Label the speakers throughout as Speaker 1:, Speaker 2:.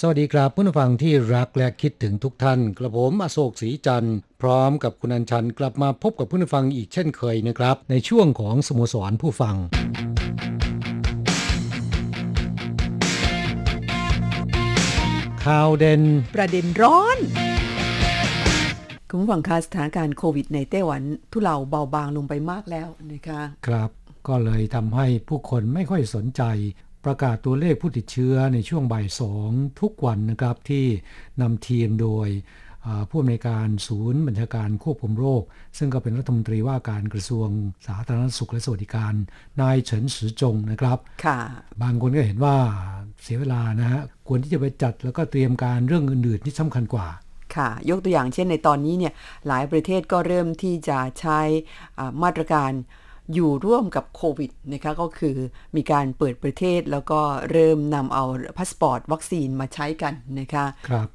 Speaker 1: สวัสดีครับผู้ฟังที่รักและคิดถึงทุกท่าน กระผมอโศกศรีจันทร์พร้อมกับคุณอัญชันกลับมาพบกับผู้ฟังอีกเช่นเคยนะครับ ในช่วงของสโมสรผู้ฟังข่าวเด่น
Speaker 2: ประเด็นร้อนคุณผู้ฟังคะสถานการณ์โควิดในไต้หวันทุเลาเบาบางลงไปมากแล้วนะคะ
Speaker 1: ครับ ก็เลยทำให้ผู้คนไม่ค่อยสนใจ ประกาศตัวเลขผู้ติดเชื้อในช่วงบ่ายสองทุกวันนะครับที่นำทีมโดยอ่าผู้อำนวยการศูนย์บัญชาการควบคุมโรค ซึ่งก็เป็นรัฐมนตรีว่าการกระทรวงสาธารณสุขและสวัสดิการ นายเฉินซือจงนะครับ
Speaker 2: ค่ะ
Speaker 1: บางคนก็เห็นว่าเสียเวลานะฮะควรที่จะไปจัดแล้วก็เตรียมการเรื่องอื่นๆที่สำคัญกว่า
Speaker 2: ค่ะ ยกตัวอย่างเช่นในตอนนี้เนี่ยหลายประเทศก็เริ่มที่จะใช้อ่ามาตรการ อยู่ร่วมกับโควิดนะคะก็คือมีการเปิดประเทศแล้วก็เริ่มนำเอาพาสปอร์ตวัคซีนมาใช้กันนะคะ
Speaker 1: ครับ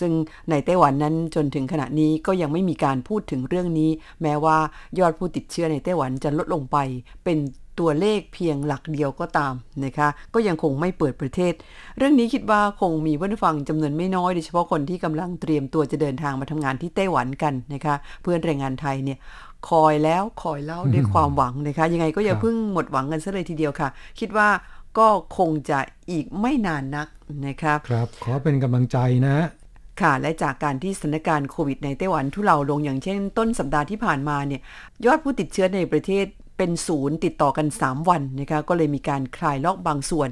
Speaker 2: ซึ่งในไต้หวันนั้นจนถึงขณะนี้ก็ยังไม่มีการพูดถึงเรื่องนี้ แม้ว่ายอดผู้ติดเชื้อในไต้หวันจะลดลงไป เป็นตัวเลขเพียงหลักเดียวก็ตามนะคะ ก็ยังคงไม่เปิดประเทศ เรื่องนี้คิดว่าคงมีผู้ฟังจำนวนไม่น้อยโดยเฉพาะคนที่กำลังเตรียมตัวจะเดินทางมาทำงานที่ไต้หวันกันนะคะ เพื่อนแรงงานไทยเนี่ย คอยแล้วคอยเล่าด้วยความหวังนะคะ ยังไงก็อย่า
Speaker 1: ครับ
Speaker 2: เพิ่งหมดหวังกันซะเลยทีเดียวค่ะ คิดว่าก็คงจะอีกไม่นานนักนะครับ
Speaker 1: ครับ ขอเป็นกำลังใจนะฮะ
Speaker 2: ค่ะและจากการที่สถานการณ์โควิดในไต้หวันทุเลาลงอย่างเช่นต้นสัปดาห์ที่ผ่านมาเนี่ยยอดผู้ติดเชื้อในประเทศเป็นศูนย์ติดต่อกัน 3 วันนะคะก็เลยมีการคลายล็อกบางส่วน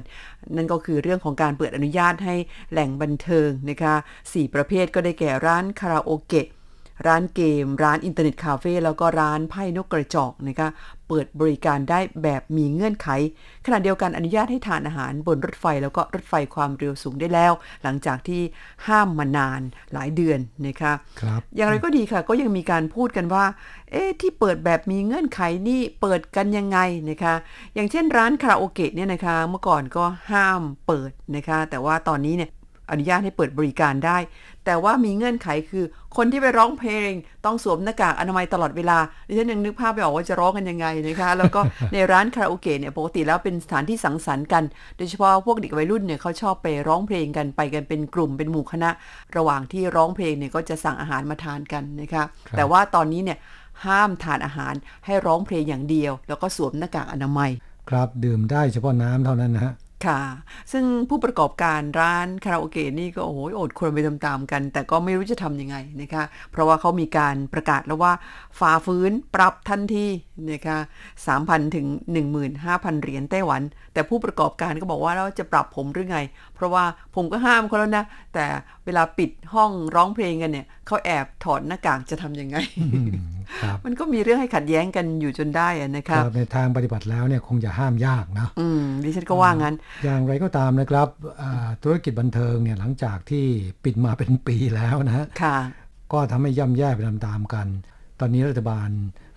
Speaker 2: นั่นก็คือเรื่องของการเปิดอนุญาตให้แหล่งบันเทิงนะคะสี่ประเภทก็ได้แก่ร้านคาราโอเกะ ร้านเกม ร้านอินเทอร์เน็ตคาเฟ่แล้วก็ร้านไพ่นกกระจอกนะคะเปิดบริการได้แบบมีเงื่อนไข ขณะเดียวกันอนุญาตให้ทานอาหารบนรถไฟแล้วก็รถไฟความเร็วสูงได้แล้ว หลังจากที่ห้ามมานานหลายเดือนนะคะ
Speaker 1: ครับ
Speaker 2: อย่างไรก็ดีค่ะ ก็ยังมีการพูดกันว่า เอ๊ะที่เปิดแบบมีเงื่อนไขนี่เปิดกันยังไงนะคะ อย่างเช่นร้านคาราโอเกะเนี่ยนะคะเมื่อก่อนก็ห้ามเปิดนะคะ แต่ว่าตอนนี้เนี่ยอนุญาตให้เปิดบริการได้แต่ว่ามีเงื่อนไขคือ คนที่ไปร้องเพลง ต้องสวมหน้ากากอนามัยตลอดเวลาดิฉันยังนึกภาพไม่ออกว่าจะร้องกันยังไงนะคะ แล้วก็ในร้านคาราโอเกะเนี่ยปกติแล้วเป็นสถานที่สังสรรค์กัน โดยเฉพาะพวกเด็กวัยรุ่นเนี่ยเขาชอบไปร้องเพลงกันไปกันเป็นกลุ่มเป็นหมู่คณะ ระหว่างที่ร้องเพลงเนี่ยก็จะสั่งอาหารมาทานกันนะคะ
Speaker 1: ครับ
Speaker 2: แต่ว่าตอนนี้เนี่ยห้ามทานอาหารให้ร้องเพลงอย่างเดียว แล้วก็สวมหน้ากากอนามัย
Speaker 1: ครับดื่มได้เฉพาะน้ำเท่านั้นนะฮะ
Speaker 2: ค่ะ ซึ่งผู้ประกอบการร้านคาราโอเกะนี่ก็โอ้โหอดควรไปตามๆกัน แต่ก็ไม่รู้จะทำยังไงนะคะ เพราะว่าเขามีการประกาศแล้วว่าฝ่าฟื้นปรับทันทีนะคะ3,000 ถึง 15,000 เหรียญไต้หวัน แต่ผู้ประกอบการก็บอกว่าแล้วจะปรับผมหรือไง เพราะว่าผมก็ห้ามเขาแล้วนะ แต่เวลาปิดห้องร้องเพลงกันเนี่ยเขาแอบถอดหน้ากากจะทำยังไง มันก็มีเรื่องให้ขัดแย้งกันอยู่จนได้อะนะ
Speaker 1: ค
Speaker 2: คะ
Speaker 1: รับในทางปฏิบัติแล้วเนี่ยคงจะห้ามยากนะ
Speaker 2: อืมดิฉันก็ว่างั้น
Speaker 1: อย่างไรก็ตามนะครับอ่าธุรกิจบันเทิงเนี่ยหลังจากที่ปิดมาเป็นปีแล้วนะฮะ
Speaker 2: ค่ะ
Speaker 1: ก็ทำให้ย่ำแย่ไปตามๆกัน ตอนนี้รัฐบาล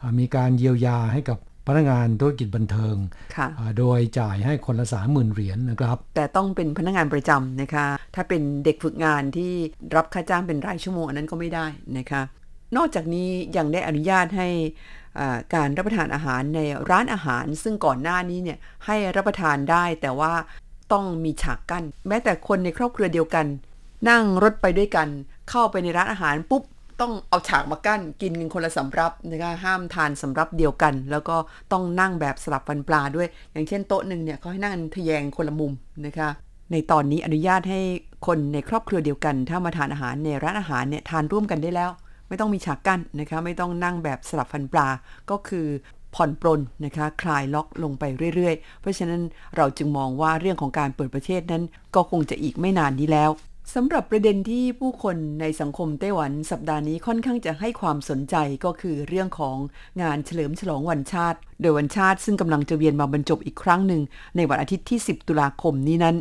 Speaker 1: อ่ามีการเยียวยาให้กับพนักงานธุรกิจบันเทิง
Speaker 2: ค่ะ
Speaker 1: อ่าโดยจ่ายให้คนละสามหมื่นเหรียญนะครับ
Speaker 2: แต่ต้องเป็นพนักงานประจำนะคะ ถ้าเป็นเด็กฝึกงานที่รับค่าจ้างเป็นรายชั่วโมงอันนั้นก็ไม่ได้นะคะ นอกจากนี้ยังได้อนุญาตให้การรับประทานอาหารในร้านอาหาร ซึ่งก่อนหน้านี้เนี่ยให้รับประทานได้แต่ว่าต้องมีฉากกั้นแม้แต่คนในครอบครัวเดียวกัน นั่งรถไปด้วยกัน เข้าไปในร้านอาหารปุ๊บต้องเอาฉากมากั้นกินกันคนละสำรับนะคะห้ามทานสำรับเดียวกัน แล้วก็ต้องนั่งแบบสลับฟันปลาด้วย อย่างเช่นโต๊ะหนึ่งเนี่ยเขาให้นั่งทะแยงคนละมุมนะคะในตอนนี้อนุญาตให้คนในครอบครัวเดียวกัน ถ้ามาทานอาหารในร้านอาหารเนี่ยทานร่วมกันได้แล้ว ไม่ต้องมีฉากกั้นนะคะไม่ต้องนั่งแบบสลับฟันปลาก็คือผ่อนปลนนะคะคลายล็อกลงไปเรื่อยๆ เพราะฉะนั้นเราจึงมองว่าเรื่องของการเปิดประเทศนั้น ก็คงจะอีกไม่นานนี้แล้วสำหรับประเด็นที่ผู้คนในสังคมไต้หวันสัปดาห์นี้ค่อนข้างจะให้ความสนใจก็คือเรื่องของงานเฉลิมฉลองวันชาติ โดยวันชาติซึ่งกำลังจะเวียนมาบรรจบอีกครั้งหนึ่งในวันอาทิตย์ที่ 10 ตุลาคมนี้นั้น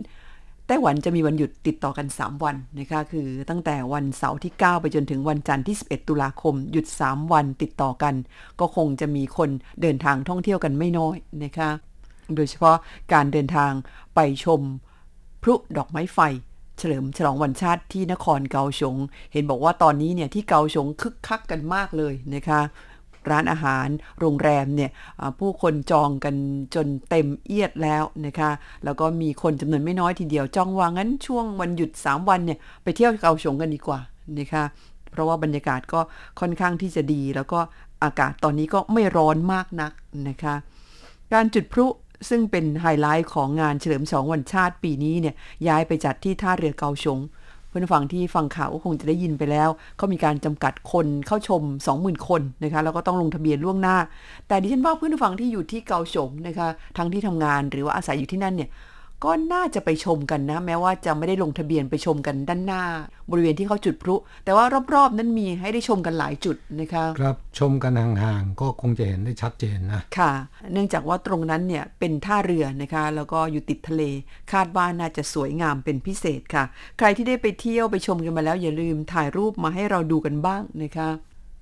Speaker 2: ต้หวันจะมีวันหยุดติดต่อกัน 3 วันนะคะคือตั้งแต่วันเสาร์ที่ 9 ไปจนถึงวันจันทร์ที่ 11 ตุลาคม หยุด 3 วันติดต่อกัน ก็คงจะมีคนเดินทางท่องเที่ยวกันไม่น้อยนะคะโดยเฉพาะการเดินทางไปชมพลุดอกไม้ไฟ เฉลิมฉลองวันชาติที่นครเกาสงเห็นบอกว่าตอนนี้เนี่ยที่เกาสงคึกคักกันมากเลยนะคะ ร้านอาหารโรงแรมเนี่ยผู้คนจองกันจนเต็มเอียดแล้วนะคะ แล้วก็มีคนจำนวนไม่น้อยทีเดียวจองวางั้นช่วงวันหยุด 3 วันเนี่ยไปเที่ยวเกาสงกันดีกว่านะคะเพราะว่าบรรยากาศก็ค่อนข้างที่จะดี แล้วก็อากาศตอนนี้ก็ไม่ร้อนมากนักนะคะ การจุดพลุซึ่งเป็นไฮไลท์ของงานเฉลิมฉลองวันชาติปีนี้เนี่ยย้ายไปจัดที่ท่าเรือเกาสง เพื่อนฟังที่ฟังข่าวก็คงจะได้ยินไปแล้วเขามีการจำกัดคนเข้าชม 20,000 คนนะคะแล้วก็ต้องลงทะเบียนล่วงหน้า แต่ดิฉันว่าเพื่อนฟังที่อยู่ที่เกาสงนะคะทั้งที่ทำงานหรือว่าอาศัยอยู่ที่นั่นเนี่ย ก็น่าจะไปชมกันนะ แม้ว่าจะไม่ได้ลงทะเบียนไปชมกันด้านหน้า บริเวณที่เขาจุดพลุแต่ว่ารอบๆ นั้นมีให้ได้ชมกันหลายจุดนะคะ
Speaker 1: ครับชมกันห่างๆก็คงจะเห็นได้ชัดเจนนะ
Speaker 2: ค่ะ เนื่องจากว่าตรงนั้นเนี่ยเป็นท่าเรือนะคะ แล้วก็อยู่ติดทะเล คาดว่าน่าจะสวยงามเป็นพิเศษค่ะ ใครที่ได้ไปเที่ยวไปชมกันมาแล้วอย่าลืมถ่ายรูปมาให้เราดูกันบ้างนะคะ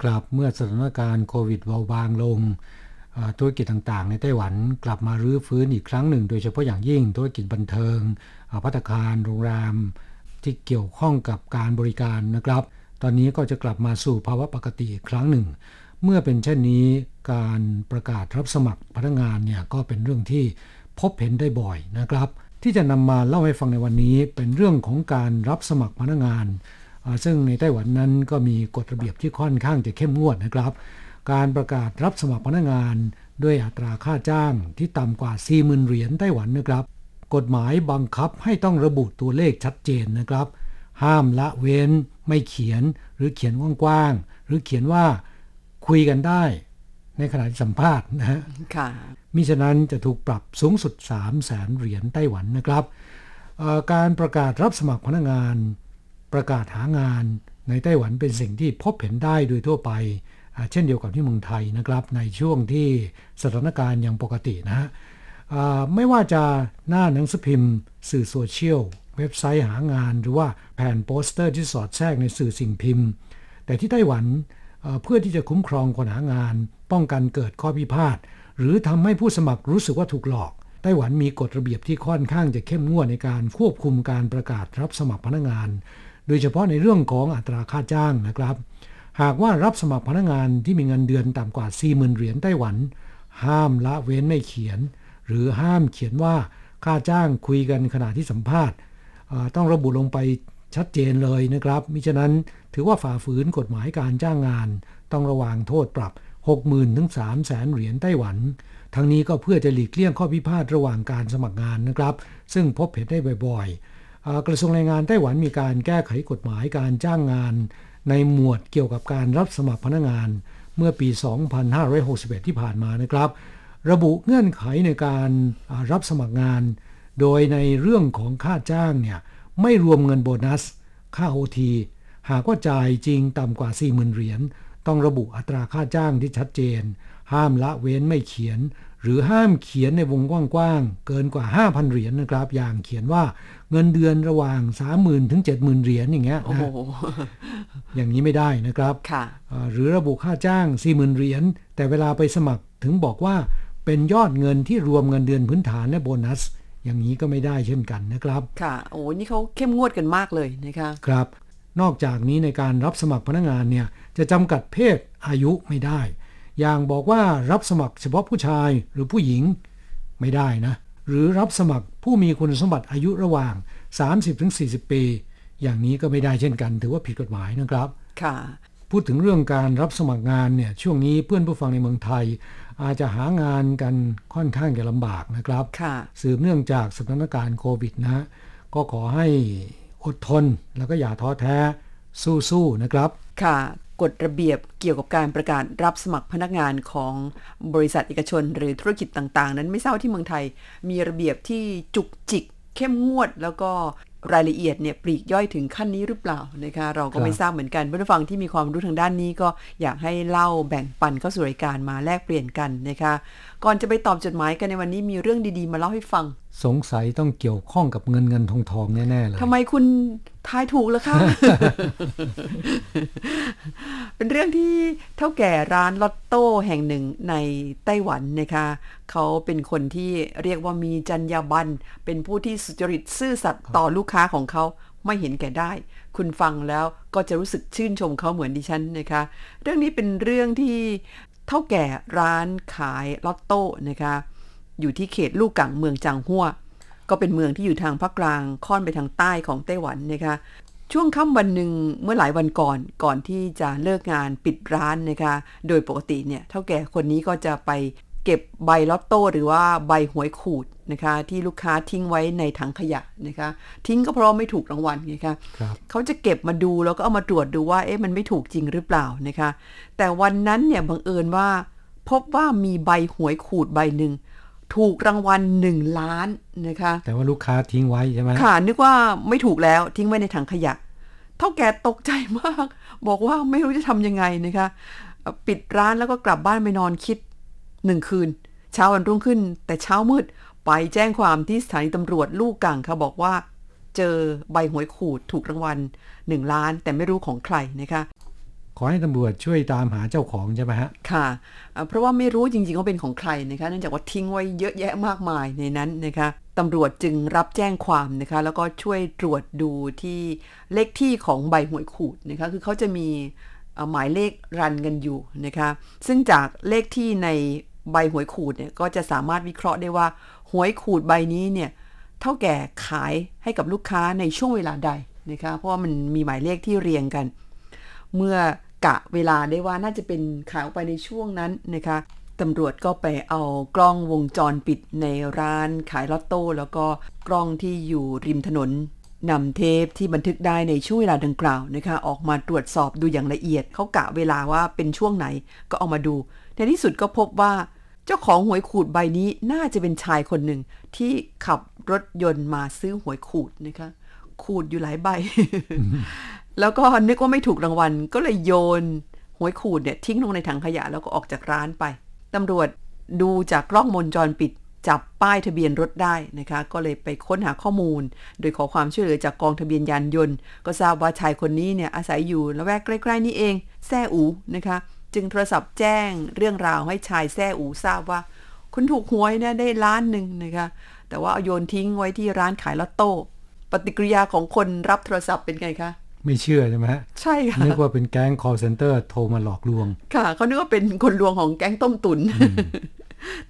Speaker 1: กลับเมื่อสถานการณ์โควิดเบาบางลง ธุรกิจต่างๆ ในไต้หวันกลับมารื้อฟื้นอีกครั้งหนึ่ง โดยเฉพาะอย่างยิ่งธุรกิจบันเทิงพัตคารโรงแรม ที่เกี่ยวข้องกับการบริการนะครับ ตอนนี้ก็จะกลับมาสู่ภาวะปกติอีกครั้งหนึ่ง เมื่อเป็นเช่นนี้การประกาศรับสมัครพนักงานเนี่ยก็เป็นเรื่องที่พบเห็นได้บ่อยนะครับ ที่จะนำมาเล่าให้ฟังในวันนี้เป็นเรื่องของการรับสมัครพนักงาน ซึ่งในไต้หวันนั้นก็มีกฎระเบียบที่ค่อนข้างจะเข้มงวดนะครับ การประกาศรับสมัครพนักงานด้วยอัตราค่าจ้างที่ต่ำกว่า 40,000 เหรียญไต้หวันนะครับ กฎหมายบังคับให้ต้องระบุตัวเลขชัดเจนนะครับ ห้ามละเว้น ไม่เขียนหรือเขียนกว้างๆหรือเขียนว่าคุยกันได้ ในขณะที่สัมภาษณ์นะฮะมิฉะนั้นจะถูกปรับสูงสุด 3 0 0แสนเหรียญไต้หวันนะครับ การประกาศรับสมัครพนักงาน ประกาศหางานในไต้หวันเป็นสิ่งที่พบเห็นได้โดยทั่วไป เช่นเดียวกับที่เมืองไทยนะครับ ในช่วงที่สถานการณ์ยังปกตินะฮะไม่ว่าจะหน้าหนังสือพิมพ์ สื่อโซเชียล เว็บไซต์หางาน หรือว่าแผ่นโปสเตอร์ที่สอดแทรกในสื่อสิ่งพิมพ์ แต่ที่ไต้หวันเพื่อที่จะคุ้มครองคนหางาน ป้องกันเกิดข้อพิพาทหรือทำให้ผู้สมัครรู้สึกว่าถูกหลอกไต้หวันมีกฎระเบียบที่ค่อนข้างจะเข้มงวดในการควบคุมการประกาศรับสมัครพนักงาน โดยเฉพาะในเรื่องของอัตราค่าจ้างนะครับ หากว่ารับสมัครพนักงานที่มีเงินเดือนต่ำกว่า 40,000 เหรียญไต้หวัน ห้ามละเว้นไม่เขียน หรือห้ามเขียนว่าค่าจ้างคุยกันขณะที่สัมภาษณ์ ต้องระบุลงไปชัดเจนเลยนะครับ มิฉะนั้นถือว่าฝ่าฝืนกฎหมายการจ้างงาน ต้องระวางโทษปรับ 60,000ถึง3แสนเหรียญไต้หวัน ทั้งนี้ก็เพื่อจะหลีกเลี่ยงข้อพิพาทระหว่างการสมัครงานนะครับ ซึ่งพบเห็นได้บ่อยๆ กระทรวงแรงงานไต้หวันมีการแก้ไขกฎหมายการจ้างงาน ในหมวดเกี่ยวกับการรับสมัครพนักงานเมื่อปี 2561 ที่ผ่านมานะครับ ระบุเงื่อนไขในการรับสมัครงาน โดยในเรื่องของค่าจ้างเนี่ยไม่รวมเงินโบนัส ค่าโอทีหากว่าจ่ายจริงต่ำกว่า 40,000 เหรียญต้องระบุอัตราค่าจ้างที่ชัดเจน ห้ามละเว้นไม่เขียน หรือห้ามเขียนในวงกว้างๆเกินกว่า 5,000 เหรียญนนะครับ อย่างเขียนว่า เงินเดือนระหว่าง 30,000 ถึง 70,000 เหรียญอย่างเงี้ยนะอย่างนี้ไม่ได้นะครับหรือระบุค่าจ้าง 40,000 เหรียญแต่เวลาไปสมัครถึงบอกว่าเป็นยอดเงินที่รวมเงินเดือนพื้นฐานและโบนัส อย่างนี้ก็ไม่ได้เช่นกันนะครับ
Speaker 2: ค่ะ โอ้นี่เขาเข้มงวดกันมากเลยนะคะ
Speaker 1: ครับ นอกจากนี้ในการรับสมัครพนักงานเนี่ยจะจำกัดเพศอายุไม่ได้ อย่างบอกว่ารับสมัครเฉพาะผู้ชายหรือผู้หญิงไม่ได้นะ หรือรับสมัครผู้มีคุณสมบัติอายุระหว่าง 30-40 ปี อย่างนี้ก็ไม่ได้เช่นกัน ถือว่าผิดกฎหมายนะครับ
Speaker 2: ค่ะ
Speaker 1: พูดถึงเรื่องการรับสมัครงานเนี่ยช่วงนี้เพื่อนผู้ฟังในเมืองไทย อาจจะหางานกันค่อนข้างจะลำบากนะครับ
Speaker 2: ค่ะ
Speaker 1: สืบเนื่องจากสถานการณ์โควิดนะ ก็ขอให้อดทนแล้วก็อย่าท้อแท้สู้ๆนะครับ
Speaker 2: ค่ะ กฎระเบียบเกี่ยวกับการประกาศรับสมัครพนักงานของบริษัทเอกชน หรือธุรกิจต่างๆ นั้นไม่ทราบที่เมืองไทย มีระเบียบที่จุกจิก เข้มงวด แล้วก็รายละเอียดเนี่ยปลีกย่อยถึงขั้นนี้หรือเปล่านะคะเราก็ไม่ทราบเหมือนกันผู้ฟังที่มีความรู้ทางด้านนี้ก็อยากให้เล่าแบ่งปันเข้าสู่รายการมาแลกเปลี่ยนกันนะคะ ก่อนจะไปตอบจดหมายกันในวันนี้มีเรื่องดีๆ มาเล่าให้ฟัง
Speaker 1: สงสัยต้องเกี่ยวข้องกับเงินเงินทองทองแน่ๆเลย
Speaker 2: ทำไมคุณทายถูกล่ะคะ เป็นเรื่องที่เท่าแก่ร้านลอตโต้แห่งหนึ่งในไต้หวันนะคะเขาเป็นคนที่เรียกว่ามีจรรยาบรรณเป็นผู้ที่สุจริตซื่อสัตย์ต่อลูกค้าของเขาไม่เห็นแก่ได้ คุณฟังแล้วก็จะรู้สึกชื่นชมเขาเหมือนดิฉันนะคะ เรื่องนี้เป็นเรื่องที่เท่าแก่ร้านขายลอตโต้นะคะ อยู่ที่เขตลู่กังเมืองจางฮั่วก็เป็นเมืองที่อยู่ทางภาคกลางค่อนไปทางใต้ของไต้หวันนะคะช่วงค่ำวันหนึ่งเมื่อหลายวันก่อนก่อนที่จะเลิกงานปิดร้านนะคะโดยปกติเนี่ยเท่าแก่คนนี้ก็จะไปเก็บใบลอตโต้หรือว่าใบหวยขูดนะคะที่ลูกค้าทิ้งไว้ในถังขยะนะคะทิ้งก็เพราะไม่ถูกรางวัลไงคะ
Speaker 1: ครับ
Speaker 2: เขาจะเก็บมาดูแล้วก็เอามาตรวจดูว่าเอ๊ะมันไม่ถูกจริงหรือเปล่านะคะแต่วันนั้นเนี่ยบังเอิญว่า พบว่ามีใบหวยขูดใบหนึ่ง ถูกรางวัลหนึ่งล้านนะคะ
Speaker 1: แต่ว่าลูกค้าทิ้งไว้ใช่ไหม
Speaker 2: ค่ะ นึกว่าไม่ถูกแล้วทิ้งไว้ในถังขยะ เท่าแก่ตกใจมาก บอกว่าไม่รู้จะทำยังไงนะคะเอ่อปิดร้านแล้วก็กลับบ้านไปนอนคิดหนึ่งคืน เช้าวันรุ่งขึ้น แต่เช้ามืดไปแจ้งความที่สถานีตำรวจลูกกังค่ะบอกว่า เจอใบหวยขูดถูกรางวัลหนึ่งล้าน แต่ไม่รู้ของใครนะคะ
Speaker 1: ขอให้ตำรวจช่วยตามหาเจ้าของใช่ไหมฮะ
Speaker 2: ค่ะเอ่อเพราะว่าไม่รู้จริงๆว่าเป็นของใครนะคะ เนื่องจากว่าทิ้งไว้เยอะแยะมากมายในนั้นนะคะตำรวจจึงรับแจ้งความนะคะ แล้วก็ช่วยตรวจดูที่เลขที่ของใบหวยขูดนะคะ คือเขาจะมีหมายเลขรันกันอยู่นะคะ ซึ่งจากเลขที่ในใบหวยขูดเนี่ยก็จะสามารถวิเคราะห์ได้ว่าหวยขูดใบนี้เนี่ยเท่าแก่ขายให้กับลูกค้าในช่วงเวลาใดนะคะ เพราะว่ามันมีหมายเลขที่เรียงกัน เมื่อ กะเวลาได้ว่าน่าจะเป็นขายออกไปในช่วงนั้นนะคะตำรวจก็ไปเอากล้องวงจรปิดในร้านขายลอตโต้แล้วก็กล้องที่อยู่ริมถนนนำเทปที่บันทึกได้ในช่วงเวลาดังกล่าวนะคะ ออกมาตรวจสอบดูอย่างละเอียดเขากะเวลาว่าเป็นช่วงไหนก็เอามาดู ในที่สุดก็พบว่า เจ้าของหวยขูดใบนี้น่าจะเป็นชายคนหนึ่งที่ขับรถยนต์มาซื้อหวยขูดนะคะ ขูดอยู่หลายใบ แล้วก็นึกว่าไม่ถูกรางวัลก็เลยโยนหวยขูดเนี่ยทิ้งลงในถังขยะแล้วก็ออกจากร้านไปตำรวจดูจากกล้องวงจรปิด จับป้ายทะเบียนรถได้นะคะ ก็เลยไปค้นหาข้อมูล โดยขอความช่วยเหลือจากกองทะเบียนยานยนต์ ก็ทราบว่าชายคนนี้เนี่ยอาศัยอยู่ละแวกใกล้ ๆ นี่เองแซ่อูนะคะ จึงโทรศัพท์แจ้งเรื่องราวให้ชายแซ่อูทราบว่าคุณถูกหวยเนี่ยได้ล้านหนึ่งนะคะ แต่ว่าเอาโยนทิ้งไว้ที่ร้านขายลอตโต้ปฏิกิริยาของคนรับโทรศัพท์เป็นไงคะ
Speaker 1: ไม่เชื่อใช่ไหมฮะ
Speaker 2: ใช่ค่ะ
Speaker 1: นึกว่าเป็นแก๊ง call center โทรมาหลอกลวง
Speaker 2: ค่ะเขานึกว่าเป็นคนลวงของแก๊งต้มตุน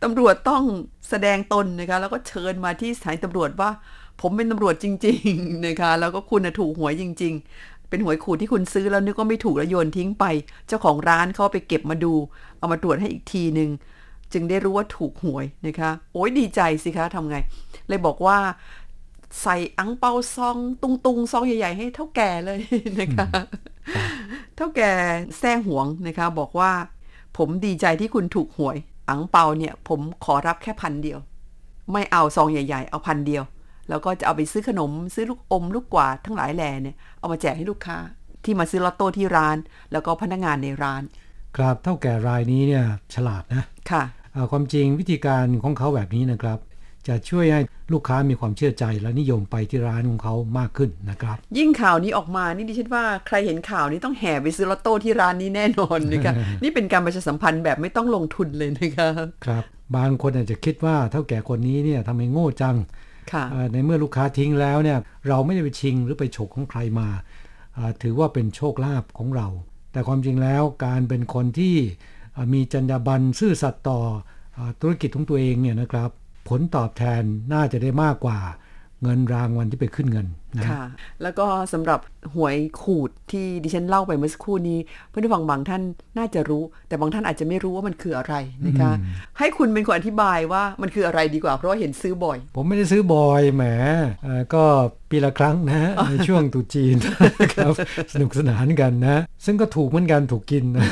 Speaker 2: ตำรวจต้องแสดงตนนะคะ แล้วก็เชิญมาที่สถานีตำรวจว่า ผมเป็นตำรวจจริง ๆ นะคะ แล้วก็คุณน่ะถูกหวยจริง ๆ เป็นหวยขูดที่คุณซื้อแล้วนึกว่าไม่ถูกแล้วโยนทิ้งไป เจ้าของร้านเขาไปเก็บมาดู เอามาตรวจให้อีกทีหนึ่งจึงได้รู้ว่าถูกหวยนะคะ โอ้ยดีใจสิคะทำไง เลยบอกว่า ใส่อังเปาซอง ตุงตุงๆซองใหญ่ ๆ ให้เท่าแก่เลยนะคะเท่าแก่แซ่หวงนะคะ บอกว่า ผมดีใจที่คุณถูกหวย อังเปาเนี่ย ผมขอรับแค่พันเดียว ไม่เอาซองใหญ่ ๆ เอาพันเดียว แล้วก็จะเอาไปซื้อขนม ซื้อลูกอม ลูกกวาดทั้งหลายแหล่เนี่ยเอามาแจกให้ลูกค้า ที่มาซื้อลอตโต้ที่ร้าน แล้วก็พนักงานในร้าน
Speaker 1: ครับเท่าแก่รายนี้เนี่ยฉลาดนะ
Speaker 2: ค่ะ
Speaker 1: อ่าความจริงวิธีการของเขาแบบนี้นะครับ จะช่วยให้ลูกค้ามีความเชื่อใจและนิยมไปที่ร้านของเขามากขึ้นนะครับ
Speaker 2: ยิ่งข่าวนี้ออกมานี่ดิฉันว่าใครเห็นข่าวนี้ต้องแห่ไปซื้อลอตโต้ที่ร้านนี้แน่นอนนะคะนี่เป็นการประชาสัมพันธ์แบบไม่ต้องลงทุนเลยนะคะ
Speaker 1: ครับ บางคนอาจจะคิดว่าเท่าแก่คนนี้เนี่ยทำไมโง่จัง
Speaker 2: ค่ะ
Speaker 1: อ่าในเมื่อลูกค้าทิ้งแล้วเนี่ยเราไม่ได้ไปชิงหรือไปฉกของใครมาอ่าถือว่าเป็นโชคลาภของเรา แต่ความจริงแล้วการเป็นคนที่อ่ามีจรรยาบรรณซื่อสัตย์ต่ออาธุรกิจของตัวเองเนี่ยนะครับ ผลตอบแทนน่าจะได้มากกว่าเงินรางวัลที่ไปขึ้นเงินนะ
Speaker 2: ค่ะ แล้วก็สำหรับหวยขูดที่ดิฉันเล่าไปเมื่อสักครู่นี้เพื่อนผู้ฟังบางท่านน่าจะรู้ แต่บางท่านอาจจะไม่รู้ว่ามันคืออะไรนะคะ ให้คุณเป็นคนอธิบายว่ามันคืออะไรดีกว่า เพราะว่าเห็นซื้อบ่อย
Speaker 1: ผมไม่ได้ซื้อบ่อยแหมเอ่อก็ปีละครั้งนะในช่วงตรุษจีนครับสนุกสนานกันนะ ซึ่งก็ถูกเหมือนกันถูกกินนะ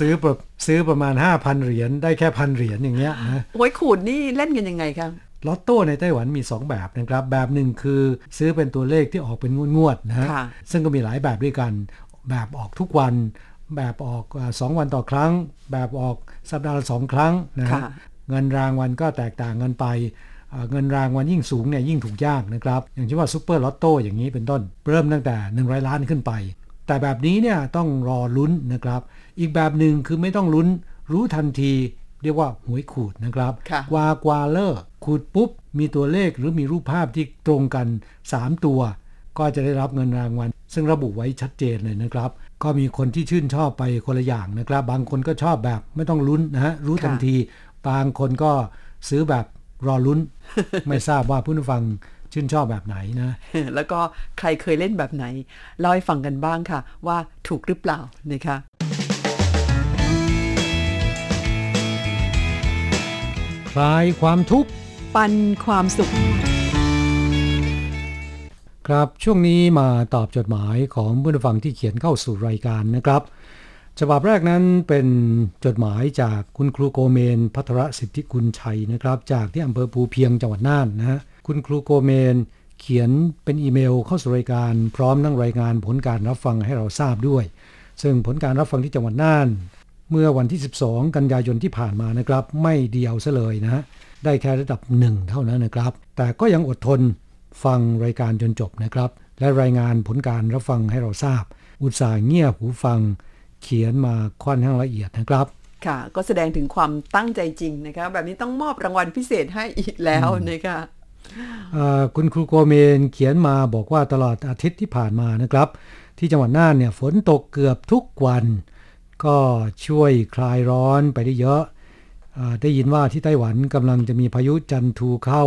Speaker 1: ซื้อแบบซื้อประมาณ5,000เหรียญได้แค่พันเหรียญอย่างเงี้ยนะ
Speaker 2: หวยขูดนี่เล่นกันยังไงคะ
Speaker 1: ลอตโต้ในไต้หวันมี 2 แบบนะครับ แบบหนึ่งคือซื้อเป็นตัวเลขที่ออกเป็นงวดๆนะฮะ
Speaker 2: ค่ะ
Speaker 1: ซึ่งก็มีหลายแบบด้วยกัน แบบออกทุกวัน แบบออกเอ่อสองวันต่อครั้ง แบบออกสัปดาห์ละสองครั้งนะฮะ
Speaker 2: ค่ะ
Speaker 1: เงินรางวัลก็แตกต่างกันไปเอ่อเงินรางวัลยิ่งสูงเนี่ยยิ่งถูกยากนะครับ อย่างเช่นว่า Super Lotto อย่างนี้เป็นต้น เริ่มตั้งแต่ 100 ล้านขึ้นไป แต่แบบนี้เนี่ยต้องรอลุ้นนะครับ อีกแบบหนึ่งคือไม่ต้องลุ้นรู้ทันที เรียกว่าหวยขูดนะครับ
Speaker 2: ค่ะ
Speaker 1: 刮刮乐ขูดปุ๊บ มีตัวเลขหรือมีรูปภาพที่ตรงกัน 3 ตัว ก็จะได้รับเงินรางวัล ซึ่งระบุไว้ชัดเจนเลยนะครับ ก็มีคนที่ชื่นชอบไปคนละอย่างนะครับ บางคนก็ชอบแบบไม่ต้องลุ้นนะฮะรู้ทัน
Speaker 2: ค่ะ
Speaker 1: ที บางคนก็ซื้อแบบรอลุ้น ไม่ทราบว่าผู้ฟังชื่นชอบแบบไหนนะ
Speaker 2: แล้วก็ใครเคยเล่นแบบไหนเล่าให้ฟังกันบ้างค่ะ ว่าถูกหรือเปล่านะคะ
Speaker 1: ลายความทุกข์
Speaker 2: ปันความสุข
Speaker 1: ครับช่วงนี้มาตอบจดหมายของผู้ฟังที่เขียนเข้าสู่รายการนะครับ ฉบับแรกนั้นเป็นจดหมายจากคุณครูโกเมนพัทรสิทธิกุลชัยนะครับ จากที่อำเภอภูเพียงจังหวัดน่านนะฮะคุณครูโกเมนเขียนเป็นอีเมลเข้าสู่รายการ พร้อมทั้งรายงานผลการรับฟังให้เราทราบด้วย ซึ่งผลการรับฟังที่จังหวัดน่าน เมื่อวันที่ 12 กันยายนที่ผ่านมานะครับ ไม่เดียวซะเลยนะฮะได้แค่ระดับหนึ่งเท่านั้นนะครับ แต่ก็ยังอดทนฟังรายการจนจบนะครับ และรายงานผลการรับฟังให้เราทราบ อุตส่าห์เงียบหูฟัง เขียนมาค่อนข้างละเอียดนะครับ
Speaker 2: ค่ะ ก็แสดงถึงความตั้งใจจริงนะคะ แบบนี้ต้องมอบรางวัลพิเศษให้อีกแล้วนะคะ
Speaker 1: เอ่อคุณครูโกเมนเขียนมาบอกว่าตลอดอาทิตย์ที่ผ่านมานะครับ ที่จังหวัดน่านเนี่ยฝนตกเกือบทุกวัน ก็ช่วยคลายร้อนไปได้เยอะอได้ยินว่าที่ไต้หวันกำลังจะมีพายุจันทูเข้า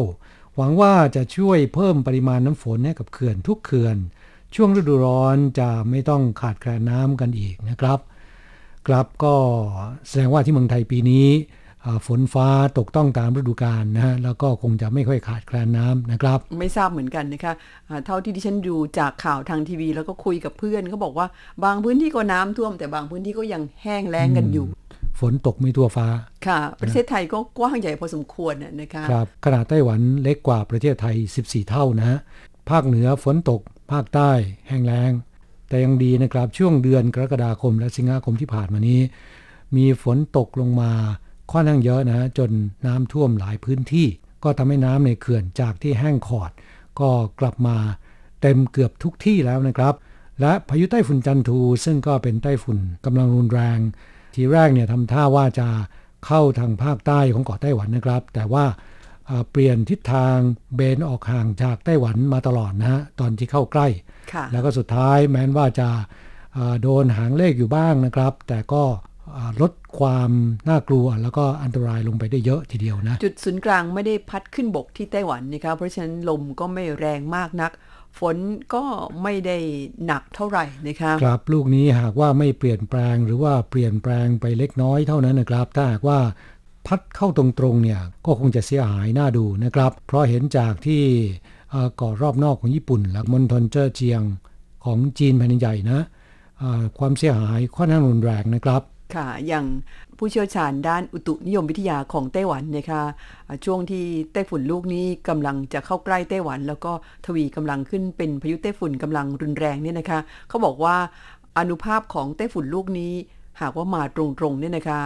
Speaker 1: หวังว่าจะช่วยเพิ่มปริมาณน้ำฝนให้กับเขื่อนทุกเขื่อน ช่วงฤดูร้อนจะไม่ต้องขาดแคลนน้ำกันอีกนะครับ ครับก็แสดงว่าที่เมืองไทยปีนี้ ฝนฟ้าตกต้องตามฤดูกาลนะฮะแล้วก็คงจะไม่ค่อยขาดแคลนน้ำนะครับ
Speaker 2: ไม่ทราบเหมือนกันนะคะอ่าเท่าที่ดิฉันดูจากข่าวทางทีวี แล้วก็คุยกับเพื่อนเขาบอกว่าบางพื้นที่ก็น้ำท่วม แต่บางพื้นที่ก็ยังแห้งแล้งกันอยู่
Speaker 1: ฝนตกไม่ทั่วฟ้า
Speaker 2: ค่ะ ประเทศไทยก็กว้างใหญ่พอสมควรน่ะนะคะ
Speaker 1: ครับขนาดไต้หวันเล็กกว่าประเทศไทย 14 เท่านะฮะภาคเหนือฝนตก ภาคใต้ แห้งแล้ง แต่ยังดีนะครับช่วงเดือนกรกฎาคมและสิงหาคมที่ผ่านมานี้ มีฝนตกลงมา ค่อนข้างเยอะนะฮะจนน้ำท่วมหลายพื้นที่ ก็ทำให้น้ำในเขื่อนจากที่แห้งขอด ก็กลับมาเต็มเกือบทุกที่แล้วนะครับ และพายุไต้ฝุ่นจันทูซึ่งก็เป็นไต้ฝุ่นกำลังรุนแรง ทีแรกเนี่ยทำท่าว่าจะเข้าทางภาคใต้ของเกาะไต้หวันนะครับ แต่ว่าเอ่อเปลี่ยนทิศทางเบนออกห่างจากไต้หวันมาตลอดนะฮะตอนที่เข้าใกล้
Speaker 2: ค่ะ
Speaker 1: แล้วก็สุดท้ายแม้นว่าจะเอ่อโดนหางเลขอยู่บ้างนะครับ แต่ก็เอ่อ ลดความน่ากลัวแล้วก็อันตรายลงไปได้เยอะทีเดียวนะ
Speaker 2: จุดศูนย์กลางไม่ได้พัดขึ้นบกที่ไต้หวันนะคะเพราะฉะนั้นลมก็ไม่แรงมากนัก ฝนก็ไม่ได้หนักเท่าไหร่นะคะ
Speaker 1: ครับลูกนี้หากว่าไม่เปลี่ยนแปลงหรือว่าเปลี่ยนแปลงไปเล็กน้อยเท่านั้นนะครับ ถ้าหากว่าพัดเข้าตรงๆเนี่ยก็คงจะเสียหายน่าดูนะครับ เพราะเห็นจากที่เอ่อเกาะรอบนอกของญี่ปุ่นและมณฑลเจ้อเจียงของจีนแผ่นดินใหญ่นะเอ่อความเสียหายค่อนข้างรุนแรงนะครับ
Speaker 2: ค่ะ อย่างผู้เชี่ยวชาญด้านอุตุนิยมวิทยาของไต้หวันนะคะอ่าช่วงที่ไต้ฝุ่นลูกนี้กำลังจะเข้าใกล้ไต้หวัน แล้วก็ทวีกำลังขึ้นเป็นพายุไต้ฝุ่นกำลังรุนแรงเนี่ยนะคะเขาบอกว่าอนุภาพของไต้ฝุ่นลูกนี้ หากว่ามาตรงๆเนี่ยนะคะ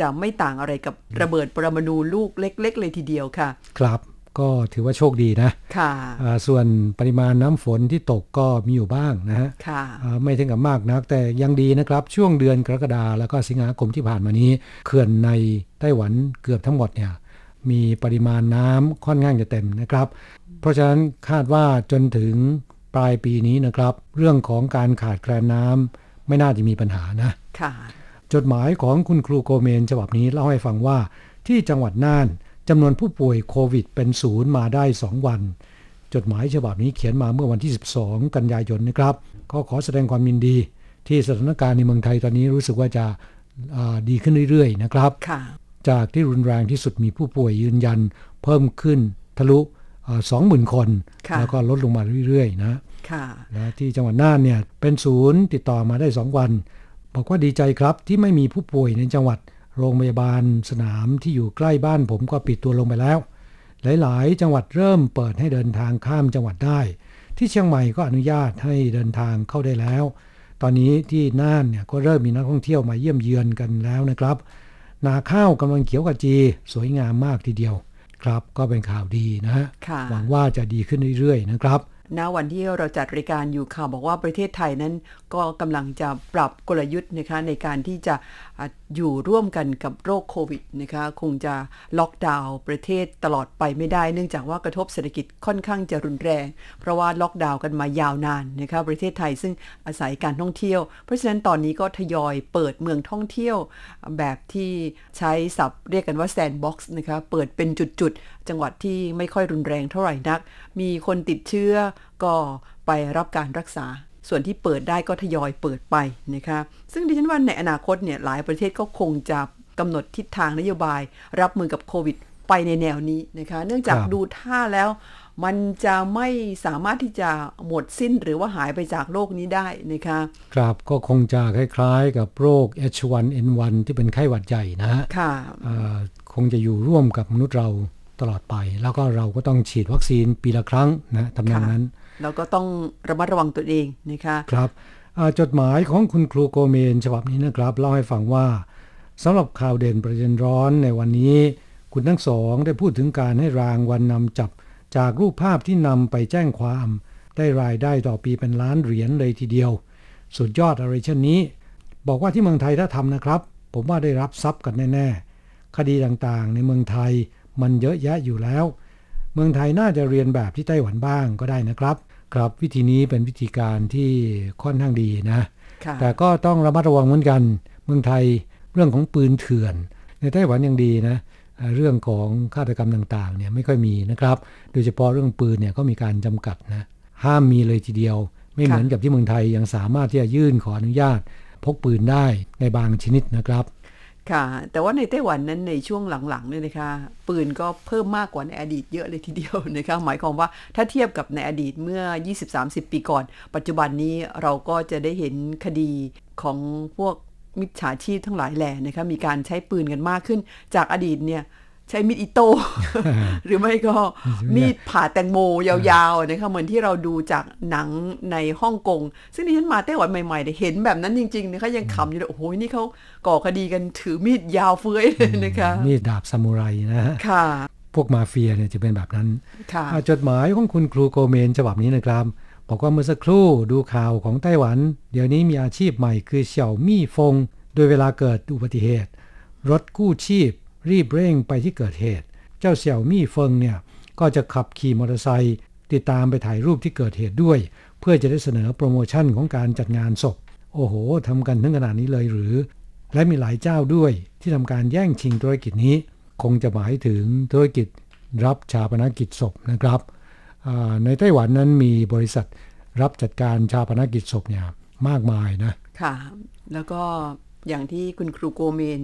Speaker 2: จะไม่ต่างอะไรกับระเบิดปรมาณูลูกเล็ก ๆ เลยทีเดียวค่ะ
Speaker 1: ครับ ก็ถือว่าโชคดีนะ
Speaker 2: ค่ะ
Speaker 1: อ่าส่วนปริมาณน้ำฝนที่ตกก็มีอยู่บ้างนะฮะ
Speaker 2: ค่ะ
Speaker 1: อ่าไม่ถึงกับมากนัก แต่ยังดีนะครับ ช่วงเดือนกรกฎาแล้วก็สิงหาคมที่ผ่านมานี้เขื่อนในไต้หวันเกือบทั้งหมดเนี่ยมีปริมาณน้ำค่อนข้างจะเต็มนะครับ เพราะฉะนั้นคาดว่าจนถึงปลายปีนี้นะครับ เรื่องของการขาดแคลนน้ำไม่น่าจะมีปัญหานะ
Speaker 2: ค่ะ
Speaker 1: จดหมายของคุณครูโกเมนฉบับนี้เล่าให้ฟังว่าที่จังหวัดน่าน จำนวนผู้ป่วยโควิดเป็นศูนย์มาได้ 2 วัน จดหมายฉบับนี้เขียนมาเมื่อวันที่ 12 กันยายนนะครับ ก็ขอแสดงความยินดี ที่สถานการณ์ในเมืองไทยตอนนี้รู้สึกว่าจะดีขึ้นเรื่อยๆ นะครับ จากที่รุนแรงที่สุดมีผู้ป่วยยืนยัน เพิ่มขึ้นทะลุสองหมื่นคน แล้วก็ลดลงมาเรื่อยๆ นะและที่จังหวัดน่านเนี่ยเป็นศูนย์ติดต่อมาได้ 2 วัน บอกว่าดีใจครับที่ไม่มีผู้ป่วยในจังหวัด โรงพยาบาลสนามที่อยู่ใกล้บ้านผมก็ปิดตัวลงไปแล้ว หลายๆ จังหวัดเริ่มเปิดให้เดินทางข้ามจังหวัดได้ ที่เชียงใหม่ก็อนุญาตให้เดินทางเข้าได้แล้ว ตอนนี้ที่น่านเนี่ยก็เริ่มมีนักท่องเที่ยวมาเยี่ยมเยือนกันแล้วนะครับ นาข้าวกำลังเขียวกระจี สวยงามมากทีเดียวครับก็เป็นข่าวดีนะฮะหวังว่าจะดีขึ้นเรื่อยๆนะครับ
Speaker 2: ณวันที่เราจัดรายการอยู่ข่าวบอกว่าประเทศไทยนั้นก็กำลังจะปรับกลยุทธ์นะคะในการที่จะอยู่ร่วมกันกับโรคโควิดนะคะคงจะล็อกดาวน์ประเทศตลอดไปไม่ได้ เนื่องจากว่ากระทบเศรษฐกิจค่อนข้างจะรุนแรง เพราะว่าล็อกดาวน์กันมายาวนานนะคะประเทศไทยซึ่งอาศัยการท่องเที่ยว เพราะฉะนั้นตอนนี้ก็ทยอยเปิดเมืองท่องเที่ยว แบบที่ใช้ศัพท์เรียกกันว่า sandbox นะคะเปิดเป็นจุดๆ จังหวัดที่ไม่ค่อยรุนแรงเท่าไหร่นัก มีคนติดเชื้อก็ไปรับการรักษา ส่วนที่เปิดได้ก็ทยอยเปิดไปนะคะซึ่งดิฉันว่าในอนาคตเนี่ยหลายประเทศก็คงจะกำหนดทิศทางนโยบาย รับมือกับโควิดไปในแนวนี้นะคะ เนื่องจากดูท่าแล้ว มันจะไม่สามารถที่จะหมดสิ้นหรือว่าหายไปจากโลกนี้ได้นะคะ
Speaker 1: ครับก็คงจะคล้ายๆ กับโรค H1N1 ที่เป็นไข้หวัดใหญ่นะฮะ
Speaker 2: ค่ะ
Speaker 1: คงจะอยู่ร่วมกับมนุษย์เราตลอดไป แล้วก็เราก็ต้องฉีดวัคซีนปีละครั้งนะทำนองนั้น
Speaker 2: แล้วก็ต้องระมัดระวังตัวเองนะคะ
Speaker 1: ครับจดหมายของคุณครูโกเมนฉบับนี้นะครับ เล่าให้ฟังว่าสำหรับข่าวเด่นประเด็นร้อนในวันนี้ คุณทั้งสองได้พูดถึงการให้รางวัลนำจับ จากรูปภาพที่นำไปแจ้งความ ได้รายได้ต่อปีเป็นล้านเหรียญเลยทีเดียว สุดยอดอะไรเช่นนี้ บอกว่าที่เมืองไทยถ้าทำนะครับ ผมว่าได้รับทรัพย์กันแน่ๆ คดีต่างๆ ในเมืองไทยมันเยอะแยะอยู่แล้ว เมืองไทยน่าจะเรียนแบบที่ไต้หวันบ้างก็ได้นะครับ ครับวิธีนี้เป็นวิธีการที่ค่อนข้างดีนะ แต่ก็ต้องระมัดระวังเหมือนกัน เมืองไทยเรื่องของปืนเถื่อน ในไต้หวันยังดีนะ เรื่องของฆาตกรรมต่างๆเนี่ยไม่ค่อยมีนะครับ โดยเฉพาะเรื่องปืนเนี่ยก็มีการจำกัดนะห้ามมีเลยทีเดียว ไม่เหมือนกับที่เมืองไทยยังสามารถที่จะยื่นขออนุญาต พกปืนได้ในบางชนิดนะครับ
Speaker 2: ค่ะ แต่ว่าในไต้หวันนั้นในช่วงหลังๆเนี่ยนะคะ ปืนก็เพิ่มมากกว่าในอดีตเยอะเลยทีเดียวนะคะ หมายความว่าถ้าเทียบกับในอดีตเมื่อ 20-30 ปีก่อน ปัจจุบันนี้เราก็จะได้เห็นคดีของพวกมิจฉาชีพทั้งหลายแหล่นะคะ มีการใช้ปืนกันมากขึ้น จากอดีตเนี่ย ใช้มีดอิโต้หรือไม่ก็มีดผ่าแตงโมยาวๆนะคะเหมือนที่เราดูจากหนังในฮ่องกง ซึ่งที่ฉันมาไต้หวันใหม่ๆเห็นแบบนั้นจริงๆนะคะยังขำอยู่เลยโอ้โหนี่เขาก่อคดีกันถือมีดยาวเฟ้ยเลยนะคะ
Speaker 1: มีดดาบซามูไรนะฮะ
Speaker 2: ค่ะ
Speaker 1: พวกมาเฟียเนี่ยจะเป็นแบบนั้น
Speaker 2: ค่ะ
Speaker 1: จดหมายของคุณครูโกเมนฉบับนี้นะครับบอกว่าเมื่อสักครู่ดูข่าวของไต้หวัน เดี๋ยวนี้มีอาชีพใหม่คือเสี่ยวมี่ฟง โดยเวลาเกิดอุบัติเหตุ รถกู้ชีพ รีบเร่งไปที่เกิดเหตุ เจ้าเสี่ยวมี่เฟิงเนี่ยก็จะขับขี่มอเตอร์ไซค์ติดตามไปถ่ายรูปที่เกิดเหตุด้วย เพื่อจะได้เสนอโปรโมชั่นของการจัดงานศพ โอ้โหทำกันถึงขนาดนี้เลยหรือ และมีหลายเจ้าด้วยที่ทำการแย่งชิงธุรกิจนี้ คงจะหมายถึงธุรกิจรับชาปนกิจศพนะครับในไต้หวันนั้นมีบริษัทรับจัดการชาปนกิจศพเนี่ยมากมายนะ
Speaker 2: ค่ะ แล้วก็ อย่างที่คุณครูโกเมน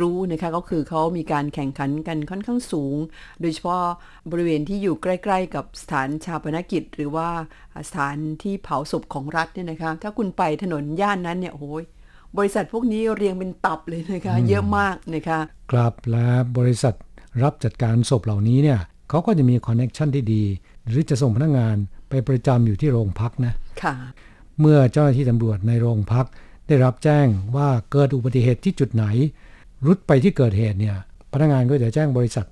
Speaker 2: รู้นะคะก็คือเขามีการแข่งขันกันค่อนข้างสูง โดยเฉพาะบริเวณที่อยู่ใกล้ๆ กับสถานชาปนกิจ หรือว่าสถานที่เผาศพของรัฐเนี่ยนะคะ ถ้าคุณไปถนนย่านนั้นเนี่ยโอ้ยบริษัทพวกนี้เรียงเป็นตับเลยนะคะ เยอะมากนะคะ
Speaker 1: ครับและบริษัทรับจัดการศพเหล่านี้เนี่ยเขาก็จะมีคอนเน็ชันที่ดี หรือจะส่งพนักงงานไปประจำอยู่ที่โรงพักนะ
Speaker 2: ค่ะ
Speaker 1: เมื่อเจ้าหน้าที่ตำรวจในโรงพัก ได้รับแจ้งว่าเกิดอุบัติเหตุที่จุดไหน รุดไปที่เกิดเหตุเนี่ยพนักงานก็จะแจ้งบริษัท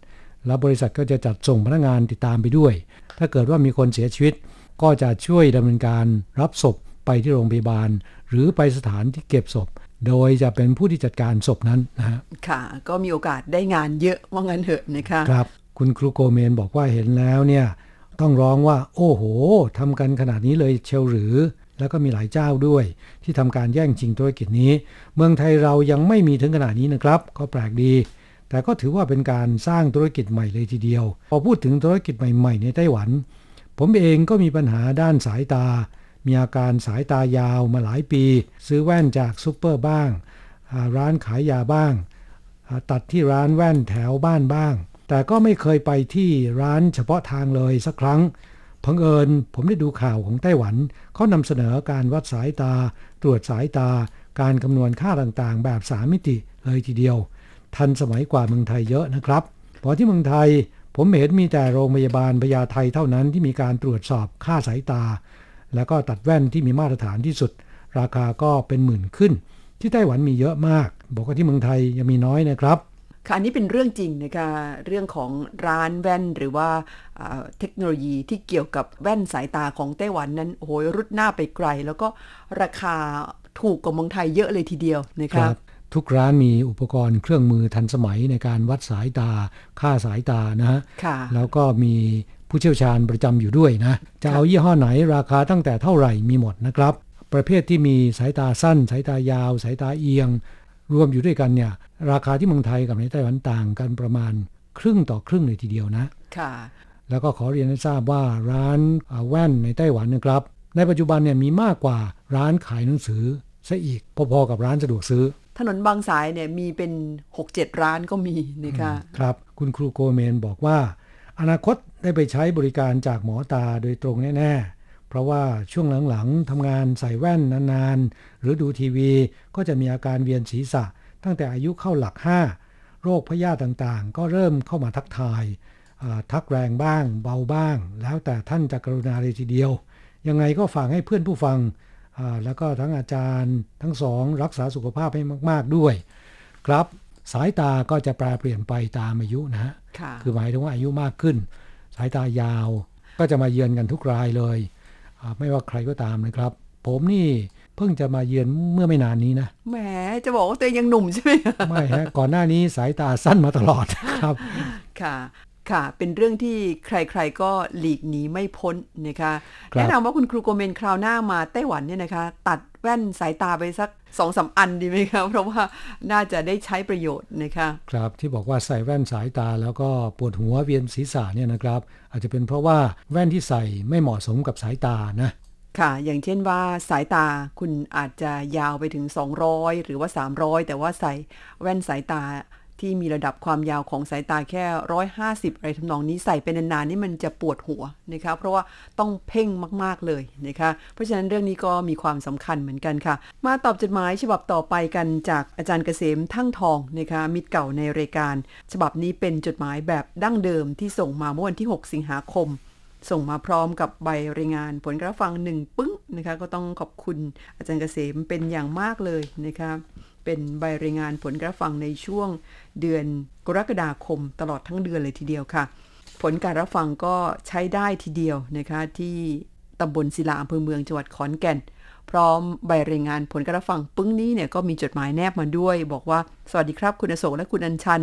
Speaker 1: แล้วบริษัทก็จะจัดส่งพนักงานติดตามไปด้วย ถ้าเกิดว่ามีคนเสียชีวิต ก็จะช่วยดำเนินการรับศพไปที่โรงพยาบาล หรือไปสถานที่เก็บศพ โดยจะเป็นผู้ที่จัดการศพนั้นนะฮะ
Speaker 2: ค่ะ ก็มีโอกาสได้งานเยอะว่างั้นเถอะนะคะ
Speaker 1: ครับคุณครูโกเมนบอกว่าเห็นแล้วเนี่ยต้องร้องว่า โอ้โหทำกันขนาดนี้เลยเชลหรือ แล้วก็มีหลายเจ้าด้วย ที่ทำการแย่งชิงธุรกิจนี้ เมืองไทยเรายังไม่มีถึงขนาดนี้นะครับ ก็แปลกดี แต่ก็ถือว่าเป็นการสร้างธุรกิจใหม่เลยทีเดียว พอพูดถึงธุรกิจใหม่ ๆ ในไต้หวัน ผมเองก็มีปัญหาด้านสายตา มีอาการสายตายาวมาหลายปี ซื้อแว่นจากซูเปอร์บ้าง ร้านขายยาบ้าง ตัดที่ร้านแว่นแถวบ้านบ้าง แต่ก็ไม่เคยไปที่ร้านเฉพาะทางเลยสักครั้ง พังเอิญผมได้ดูข่าวของไต้หวันเขานำเสนอการวัดสายตา ตรวจสายตา การคำนวณค่าต่างๆ แบบสามิติเลยทีเดียว ทันสมัยกว่าเมืองไทยเยอะนะครับพราะที่เมืองไทย ผมเห็นมีแต่โรงพยาบาลพญาไทเท่านั้นที่มีการตรวจสอบค่าสายตา แล้วก็ตัดแว่นที่มีมาตรฐานที่สุด ราคาก็เป็นหมื่นขึ้น ที่ไต้หวันมีเยอะมาก บอกว่าที่เมืองไทยยังมีน้อยนะครับ
Speaker 2: ค่ะอันนี้เป็นเรื่องจริงนะคะเรื่องของร้านแว่นหรือว่าเทคโนโลยีที่เกี่ยวกับแว่นสายตาของไต้หวันนั้นโอ้โหรุดหน้าไปไกล แล้วก็ราคาถูกกว่าเมืองไทยเยอะเลยทีเดียวนะครับ
Speaker 1: ทุกร้านมีอุปกรณ์เครื่องมือทันสมัยในการวัดสายตา ค่าสายตานะฮะแล้วก็มีผู้เชี่ยวชาญประจำอยู่ด้วยนะ จะเอายี่ห้อไหนราคาตั้งแต่เท่าไหร่มีหมดนะครับ ประเภทที่มีสายตาสั้น สายตายาว สายตาเอียง รวมอยู่ด้วยกันเนี่ยราคาที่เมืองไทยกับในไต้หวันต่างกันประมาณครึ่งต่อครึ่งเลยทีเดียวนะ
Speaker 2: ค่ะ
Speaker 1: แล้วก็ขอเรียนให้ทราบว่าร้านแว่นในไต้หวันนะครับ ในปัจจุบันเนี่ยมีมากกว่าร้านขายหนังสือซะอีกพอๆกับร้านสะดวกซื้อ
Speaker 2: ถนนบางสายเนี่ยมีเป็น 6-7 ร้านก็มีนะคะ
Speaker 1: ครับ คุณครูโกเมนบอกว่า อนาคตได้ไปใช้บริการจากหมอตาโดยตรงแน่ๆ เพราะว่าช่วงหลังๆทำงานใส่แว่นนานๆ หรือดูทีวี ก็จะมีอาการเวียนศีรษะ ตั้งแต่อายุเข้าหลัก 5 โรคพยาธิต่างๆ ก็เริ่มเข้ามาทักทายทักแรงบ้าง เบาบ้าง แล้วแต่ท่านจะกรุณาเลยทีเดียว ยังไงก็ฝากให้เพื่อนผู้ฟัง แล้วก็ทั้งอาจารย์ทั้งสองรักษาสุขภาพให้มาก ๆด้วย ครับสายตาก็จะแปลเปลี่ยนไปตามอายุนะฮะคือหมายถึงว่าอายุมากขึ้น สายตายาวก็จะมาเยือนกันทุกรายเลย ไม่ว่าใครก็ตามนะครับ ผมนี่เพิ่งจะมาเยือนเมื่อไม่นานนี้นะ
Speaker 2: แหมจะบอกว่าตัวเองยังหนุ่มใช่ไหม
Speaker 1: ไม่ฮะก่อนหน้านี้สายตาสั้นมาตลอดครับ
Speaker 2: ค่ะค่ะ เป็นเรื่องที่ใครๆก็หลีกหนีไม่พ้นนะคะ แนะนำว่าคุณครูโกเมนคราวหน้ามาไต้หวันเนี่ยนะคะ ตัด แว่นสายตาไปสักสองสาอันดีไหมครับเพราะว่าน่าจะได้ใช้ประโยชน์นะคะ
Speaker 1: ครับที่บอกว่าใส่แว่นสายตาแล้วก็ปวดหัวเวียนศีรษะเนี่ยนะครับ อาจจะเป็นเพราะว่าแว่นที่ใส่ไม่เหมาะสมกับสายตานะ
Speaker 2: ค่ะ อย่างเช่นว่าสายตาคุณอาจจะยาวไปถึง 200 หรือว่า 300 แต่ว่าใส่แว่นสายตา ที่มีระดับความยาวของสายตาแค่ 150 อะไรทำนองนี้ใส่เป็นนานๆนี่มันจะปวดหัวนะคะเพราะว่าต้องเพ่งมากๆเลยนะคะเพราะฉะนั้นเรื่องนี้ก็มีความสำคัญเหมือนกันค่ะ มาตอบจดหมายฉบับต่อไปกันจากอาจารย์เกษมทั้งทองนะคะมิตรเก่าในรายการ ฉบับนี้เป็นจดหมายแบบดั้งเดิมที่ส่งมาเมื่อวันที่ 6 สิงหาคมส่งมาพร้อมกับใบรายงานผลการฟังหนึ่งปึ้งนะคะก็ต้องขอบคุณอาจารย์เกษมเป็นอย่างมากเลยนะคะ เป็นใบรายงานผลการฟังในช่วงเดือนกรกฎาคมตลอดทั้งเดือนเลยทีเดียวค่ะ ผลการรับฟังก็ใช้ได้ทีเดียวนะคะที่ตำบลศิลาอำเภอเมืองจังหวัดขอนแก่น พร้อมใบรายงานผลการฟังปึ้งนี้เนี่ยก็มีจดหมายแนบมาด้วย บอกว่าสวัสดีครับคุณอโศกและคุณอัญชัน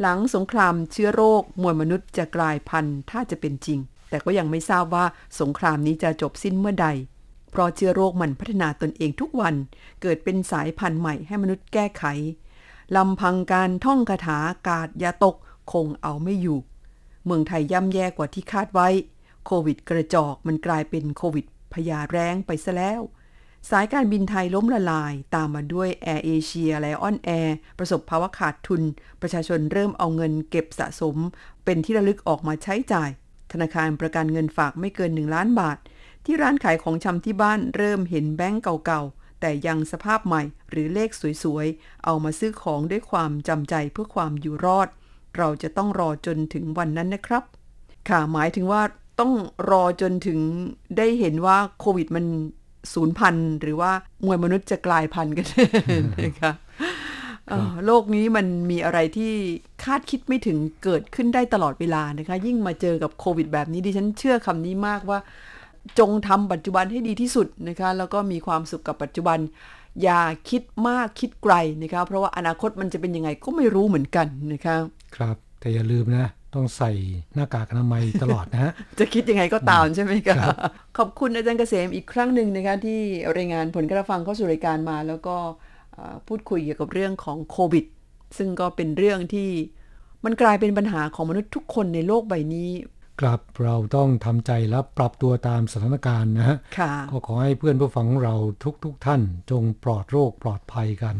Speaker 2: หลังสงครามเชื้อโรค มวลมนุษย์จะกลายพันธุ์ถ้าจะเป็นจริง แต่ก็ยังไม่ทราบว่าสงครามนี้จะจบสิ้นเมื่อใด เพราะเชื้อโรคมันพัฒนาตนเองทุกวัน เกิดเป็นสายพันธุ์ใหม่ให้มนุษย์แก้ไขลำพังการท่องคาถากาดยาตกคงเอาไม่อยู่ เมืองไทยย่ำแย่กว่าที่คาดไว้ โควิดกระจอกมันกลายเป็นโควิดพญาแร้งไปซะแล้ว สายการบินไทยล้มละลาย ตามมาด้วยแอร์เอเชียและ Lion Air ประสบภาวะขาดทุน ประชาชนเริ่มเอาเงินเก็บสะสม เป็นที่ระลึกออกมาใช้จ่าย ธนาคารประกันเงินฝากไม่เกิน 1 ล้านบาท ที่ร้านขายของชำที่บ้านเริ่มเห็นแบงก์เก่าๆ แต่ยังสภาพใหม่หรือเลขสวยๆ เอามาซื้อของด้วยความจำใจเพื่อความอยู่รอด เราจะต้องรอจนถึงวันนั้นนะครับ ค่ะหมายถึงว่าต้องรอจนถึงได้เห็นว่าโควิดมันศูนย์พันหรือว่ามวลมนุษย์จะกลายพันธุ์กันนะคะโลกนี้มันมีอะไรที่คาดคิดไม่ถึงเกิดขึ้นได้ตลอดเวลานะคะ ยิ่งมาเจอกับโควิดแบบนี้ดิฉันเชื่อคำนี้มากว่า จงทำปัจจุบันให้ดีที่สุดนะคะ แล้วก็มีความสุขกับปัจจุบัน อย่าคิดมากคิดไกลนะคะ เพราะว่าอนาคตมันจะเป็นยังไงก็ไม่รู้เหมือนกันนะคะ
Speaker 1: ครับ แต่อย่าลืมนะ ต้องใส่หน้ากากอนามัยตลอดนะฮะ
Speaker 2: จะคิดยังไงก็ตามใช่ไหมคะขอบคุณอาจารย์เกษมอีกครั้งหนึ่งนะคะ ที่รายงานผลการฟังเข้าสู่รายการมา แล้วก็พูดคุยเกี่ยวกับเรื่องของโควิดซึ่งก็เป็นเรื่องที่มันกลายเป็นปัญหาของมนุษย์ทุกคนในโลกใบนี้
Speaker 1: ครับเราต้องทำใจและปรับตัวตามสถานการณ์นะฮะ
Speaker 2: ค่ะ
Speaker 1: ก็ขอให้เพื่อนผู้ฟังของเราทุกๆทท่านจงปลอดโรคปลอดภัยกัน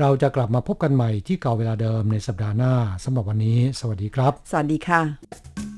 Speaker 1: เราจะกลับมาพบกันใหม่ที่เก่าเวลาเดิมในสัปดาห์หน้าสำหรับวันนี้ สวัสดีครับ
Speaker 2: สวัสดีค่ะ